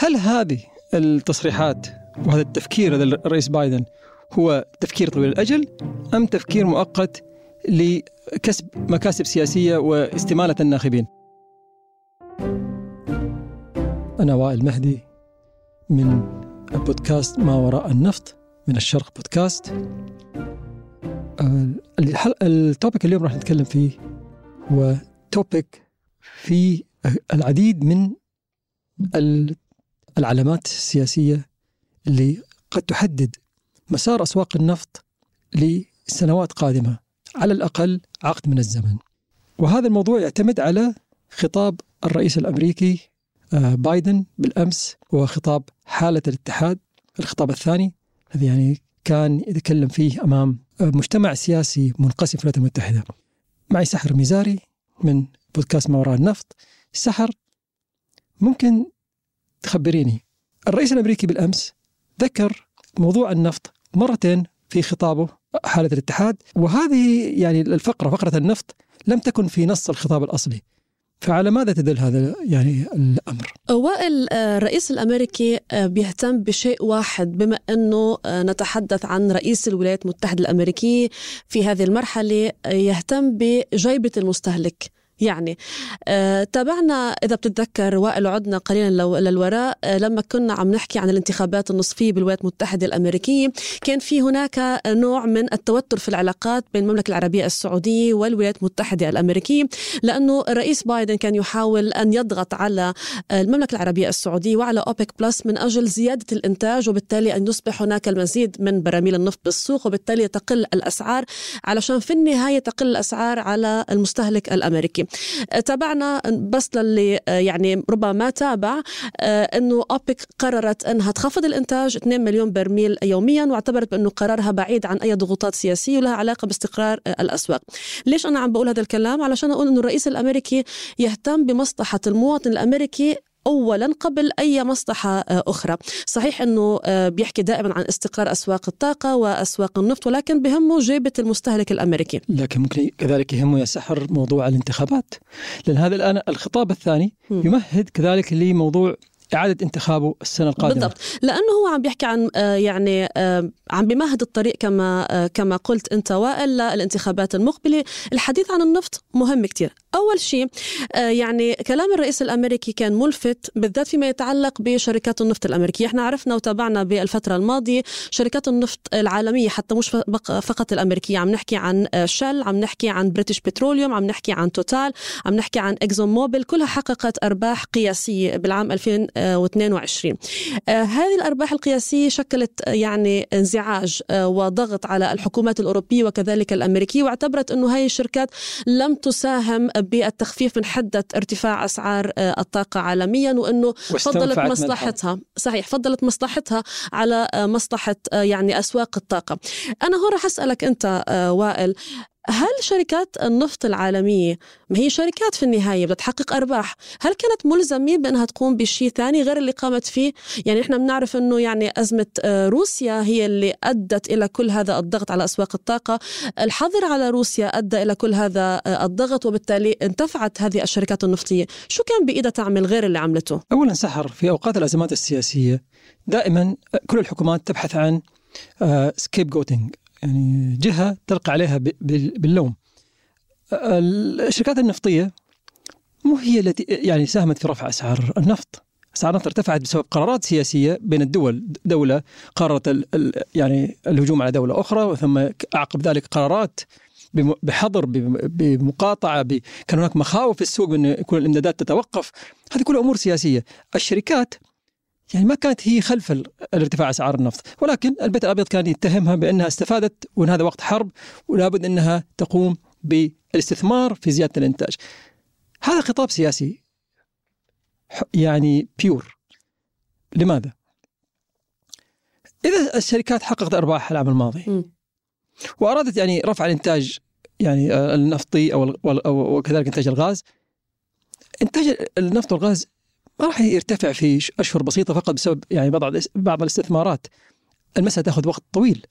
هل هذه التصريحات وهذا التفكير هذا الرئيس بايدن هو تفكير طويل الأجل أم تفكير مؤقت لكسب مكاسب سياسية واستمالة الناخبين؟ أنا وائل مهدي من بودكاست ما وراء النفط من الشرق بودكاست. التوبيك اليوم راح نتكلم فيه هو توبيك في العديد من العلامات السياسية اللي قد تحدد مسار أسواق النفط لسنوات قادمة على الأقل عقد من الزمن. وهذا الموضوع يعتمد على خطاب الرئيس الأمريكي آه، بايدن بالأمس وهو خطاب حالة الاتحاد الخطاب الثاني الذي يعني كان يتكلم فيه أمام مجتمع سياسي منقسم في الولايات المتحدة. معي سحر ميزاري من بودكاست ما وراء النفط. سحر ممكن تخبريني. الرئيس الأمريكي بالأمس ذكر موضوع النفط مرتين في خطابه حالة الاتحاد وهذه يعني الفقرة فقرة النفط لم تكن في نص الخطاب الأصلي. فعلى ماذا تدل هذا يعني الأمر؟ وائل آه، الرئيس الأمريكي آه، بيهتم بشيء واحد بما أنه آه، نتحدث عن رئيس الولايات المتحدة الامريكيه في هذه المرحلة يهتم بجيبة المستهلك. يعني. آه تابعنا إذا بتتذكر وائل عدنا قليلا للوراء. آه لما كنا عم نحكي عن الانتخابات النصفية بالولايات المتحدة الأمريكية كان في هناك نوع من التوتر في العلاقات بين المملكة العربية السعودية والولايات المتحدة الأمريكية لأنه الرئيس بايدن كان يحاول أن يضغط على المملكة العربية السعودية وعلى أوبك بلس من أجل زيادة الإنتاج وبالتالي أن يصبح هناك المزيد من براميل النفط بالسوق وبالتالي تقل الأسعار علشان في النهاية تقل الأسعار على المستهلك الأمريكي. تابعنا بس للي يعني ربما ما تابع إنه أوبك قررت إنها تخفض الإنتاج 2 مليون برميل يوميا واعتبرت بأنه قرارها بعيد عن أي ضغوطات سياسية ولها علاقة باستقرار الأسواق. ليش أنا عم بقول هذا الكلام؟ علشان أقول إنه الرئيس الأمريكي يهتم بمصلحة المواطن الأمريكي اولا قبل أي مصلحة آه، أخرى. صحيح إنه آه، بيحكي دائما عن استقرار أسواق الطاقة وأسواق النفط ولكن بهمه جيبة المستهلك الأمريكي. لكن ممكن كذلك يهمه يا سحر موضوع الانتخابات. لأن هذا الآن الخطاب الثاني يمهد كذلك لموضوع إعادة انتخابه السنة القادمة. بالضبط. لأنه هو عم بيحكي عن آه، يعني آه، عم بمهد الطريق كما آه، كما قلت أنت وائل للانتخابات المقبلة. الحديث عن النفط مهم كتير. أول شيء يعني كلام الرئيس الأمريكي كان ملفت بالذات فيما يتعلق بشركات النفط الأمريكية. إحنا عرفنا وتابعنا بالفترة الماضية شركات النفط العالمية حتى مش فقط الأمريكية. عم نحكي عن Shell عم نحكي عن British Petroleum عم نحكي عن Total عم نحكي عن اكزون موبيل كلها حققت أرباح قياسية بالعام 2000 2022 آه، هذه الأرباح القياسية شكلت آه، يعني انزعاج آه، وضغط على الحكومات الأوروبية وكذلك الأمريكية واعتبرت أنه هذه الشركات لم تساهم بالتخفيف من حدة ارتفاع أسعار الطاقة عالميا وأنه فضلت مصلحتها. صحيح فضلت مصلحتها على مصلحة يعني أسواق الطاقة. أنا هون رح أسألك أنت وائل هل شركات النفط العالمية ما هي شركات في النهاية بدها تحقق أرباح هل كانت ملزمة بأنها تقوم بشيء ثاني غير اللي قامت فيه؟ يعني إحنا بنعرف أنه يعني أزمة آه، روسيا هي اللي أدت إلى كل هذا الضغط على أسواق الطاقة. الحظر على روسيا أدى إلى كل هذا آه، الضغط وبالتالي انتفعت هذه الشركات النفطية. شو كان بإيدها تعمل غير اللي عملته؟ أولا سحر في أوقات الأزمات السياسية دائما كل الحكومات تبحث عن scape آه، goating يعني جهة تلقى عليها باللوم. الشركات النفطية مو هي التي يعني ساهمت في رفع أسعار النفط. أسعار النفط ارتفعت بسبب قرارات سياسية بين الدول دولة قررت يعني الهجوم على دولة أخرى ثم أعقب ذلك قرارات بحظر بمقاطعة كان هناك مخاوف في السوق انه يكون الإمدادات تتوقف. هذه كلها أمور سياسية. الشركات يعني ما كانت هي خلف الارتفاع أسعار النفط ولكن البيت الأبيض كان يتهمها بأنها استفادت وإن هذا وقت حرب ولابد إنها تقوم بالاستثمار في زيادة الإنتاج. هذا خطاب سياسي. يعني بيور لماذا؟ إذا الشركات حققت أرباح العام الماضي وأرادت يعني رفع الإنتاج يعني النفطي أو وكذلك إنتاج الغاز إنتاج النفط والغاز ما راح يرتفع في أشهر بسيطة فقط بسبب يعني بعض بعض الاستثمارات. المسألة تأخذ وقت طويل.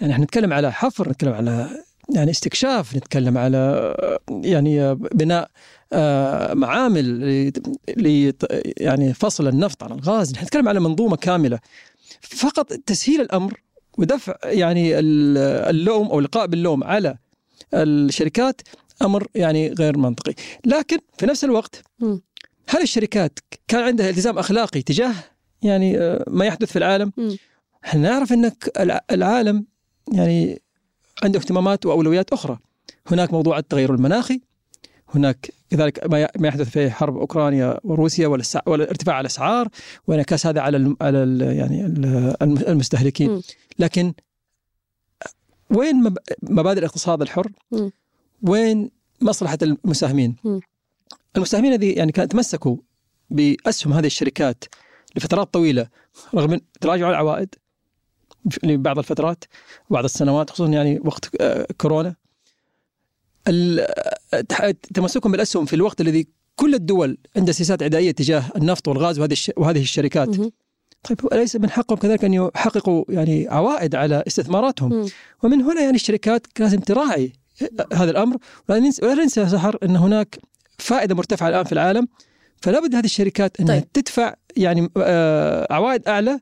يعني إحنا نتكلم على حفر نتكلم على يعني استكشاف نتكلم على يعني بناء آه، معامل ل يعني فصل النفط عن الغاز. نتكلم على منظومة كاملة. فقط تسهيل الأمر ودفع يعني اللوم أو إلقاء باللوم على الشركات أمر يعني غير منطقي. لكن في نفس الوقت هل الشركات كان عندها التزام أخلاقي تجاه يعني آه، ما يحدث في العالم؟ إحنا نعرف إنك العالم يعني عنده اهتمامات وأولويات أخرى؟ هناك موضوع التغير المناخي هناك كذلك ما يحدث في حرب أوكرانيا وروسيا والارتفاع الأسعار وانعكاس هذا على ال على ال يعني المستهلكين. لكن وين مبادئ الاقتصاد الحر؟ وين مصلحة المساهمين؟ المساهمين الذي يعني كانوا تمسكوا بأسهم هذه الشركات لفترات طويلة رغم تراجع العوائد لبعض الفترات بعض السنوات خصوصا يعني وقت آه، كورونا. تمسكهم بالأسهم في الوقت الذي كل الدول عندها سياسات عدائيه تجاه النفط والغاز وهذه وهذه الشركات. طيب أليس من حقهم كذلك أن يحققوا يعني عوائد على استثماراتهم؟ ومن هنا يعني الشركات لازم تراعي هذا الأمر. ولا ننسى, ولا ننسى سحر أن هناك فائدة مرتفعة الآن في العالم فلا بد هذه الشركات أنها طيب. تدفع يعني آه، عوائد أعلى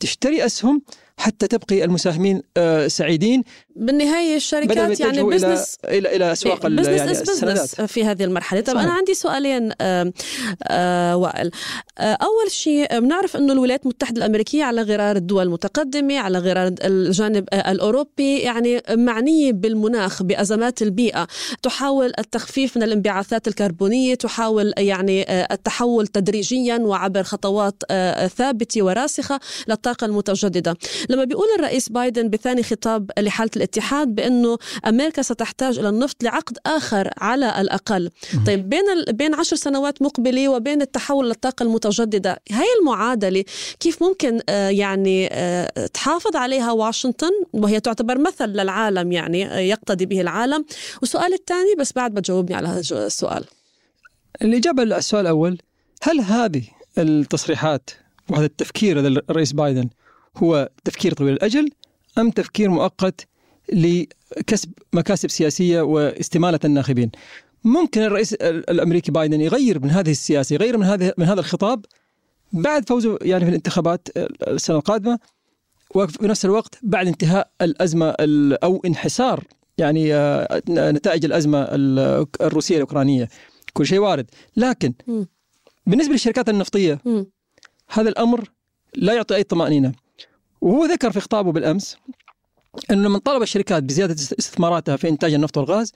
تشتري أسهم حتى تبقي المساهمين آه، سعيدين. بالنهاية الشركات يعني business إلى إلى, إلى أسواق business يعني السندات. في هذه المرحلة. طب أنا عندي سؤالين آه وائل. آه أول شيء بنعرف أنه الولايات المتحدة الأمريكية على غرار الدول المتقدمة على غرار الجانب الأوروبي يعني معنية بالمناخ بأزمات البيئة. تحاول التخفيف من الانبعاثات الكربونية تحاول يعني التحول تدريجيا وعبر خطوات ثابتة وراسخة للطاقة المتجددة. لما بيقول الرئيس بايدن بثاني خطاب لحالة الاتحاد بأنه أمريكا ستحتاج إلى النفط لعقد آخر على الأقل. طيب بين ال... بين عشر سنوات مقبلة وبين التحول للطاقة المتجددة هاي المعادلة كيف ممكن آه، يعني آه، تحافظ عليها واشنطن؟ وهي تعتبر مثل للعالم يعني آه، يقتدي به العالم. والسؤال الثاني بس بعد ما تجاوبني على هذا السؤال. الإجابة على السؤال الأول هل هذه التصريحات وهذا التفكير هذا الرئيس بايدن هو تفكير طويل الأجل أم تفكير مؤقت لكسب مكاسب سياسية واستمالة الناخبين؟ ممكن الرئيس الأمريكي بايدن يغير من هذه السياسة يغير من هذه من هذا الخطاب بعد فوزه يعني في الانتخابات السنة القادمة وفي نفس الوقت بعد انتهاء الأزمة أو انحسار يعني آه، نتائج الأزمة الروسية الأوكرانية. كل شيء وارد. لكن بالنسبة للشركات النفطية هذا الأمر لا يعطي أي طمأنينة. وهو ذكر في خطابه بالأمس إنه لما طلب الشركات بزيادة استثماراتها في إنتاج النفط والغاز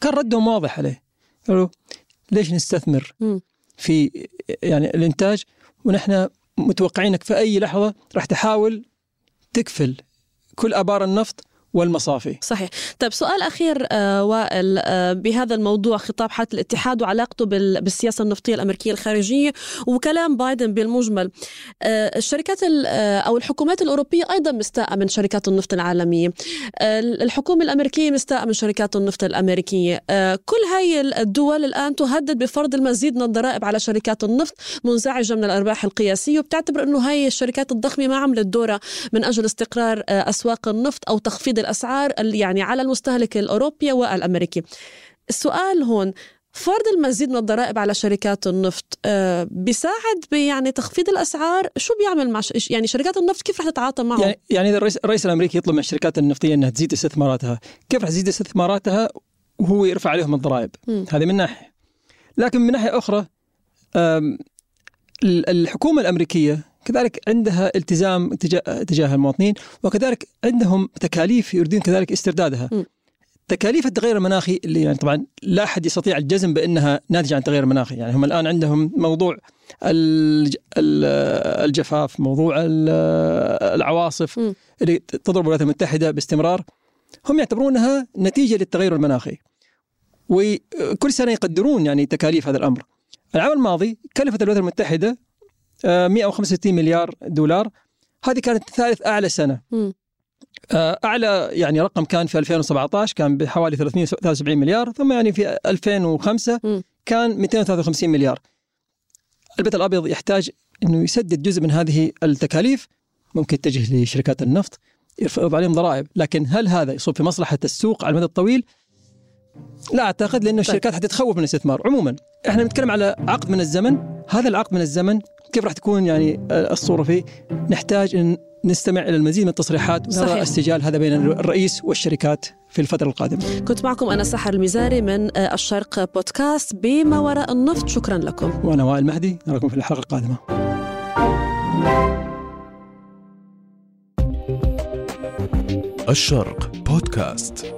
كان ردهم واضح عليه. قالوا ليش نستثمر في يعني الإنتاج ونحن متوقعينك في أي لحظة راح تحاول تكفل كل آبار النفط والمصافي. صحيح. طيب سؤال أخير آه وائل آه بهذا الموضوع خطاب حالة الاتحاد وعلاقته بالسياسة النفطية الأمريكية الخارجية وكلام بايدن بالمجمل. آه الشركات أو الحكومات الأوروبية أيضا مستاءة من شركات النفط العالمية. الحكومة الأمريكية مستاءة من شركات النفط الأمريكية. كل هاي الدول الآن تهدد بفرض المزيد من الضرائب على شركات النفط منزعجة من الأرباح القياسية وبتعتبر أنه هاي الشركات الضخمة ما عملت دورها من أجل استقرار أسواق النفط أو تخفيض الأسعار يعني على المستهلك الأوروبي والأمريكي. السؤال هون فرض المزيد من الضرائب على شركات النفط آه، بيساعد يعني تخفيض الأسعار؟ شو بيعمل مع ش... يعني شركات النفط كيف رح تتعاطى معه يعني يعني إذا الرئيس, الرئيس الأمريكي يطلب من الشركات النفطية إنها تزيد استثماراتها كيف رح تزيد استثماراتها؟ وهو يرفع عليهم الضرائب. هذه من ناحية. لكن من ناحية أخرى الحكومة الأمريكية كذلك عندها التزام تجاه المواطنين وكذلك عندهم تكاليف يريدون كذلك استردادها. م. تكاليف التغير المناخي اللي يعني طبعا لا أحد يستطيع الجزم بأنها ناتجة عن التغير المناخي. يعني هم الآن عندهم موضوع الجفاف موضوع العواصف م. اللي تضرب الولايات المتحدة باستمرار. هم يعتبرونها نتيجة للتغير المناخي. وكل سنة يقدرون يعني تكاليف هذا الأمر. العام الماضي كلفت الولايات المتحدة 165 مليار دولار. هذه كانت ثالث أعلى سنة. آه، أعلى يعني رقم كان في 2017 كان بحوالي 373 مليار. ثم يعني في 2005 كان 253 مليار. البيت الأبيض يحتاج إنه يسدد جزء من هذه التكاليف. ممكن يتجه لشركات النفط يفرض عليهم ضرائب. لكن هل هذا يصب في مصلحة السوق على المدى الطويل؟ لا أعتقد لأنه الشركات حتتخوف من الاستثمار. عموما إحنا بنتكلم على عقد من الزمن. هذا العقد من الزمن كيف راح تكون يعني الصورة فيه؟ نحتاج أن نستمع إلى المزيد من التصريحات ونرى السجال هذا بين الرئيس والشركات في الفترة القادمة. كنت معكم أنا سحر المزاري من الشرق بودكاست بما وراء النفط. شكرا لكم. وأنا وائل مهدي نراكم في الحلقة القادمة. الشرق بودكاست.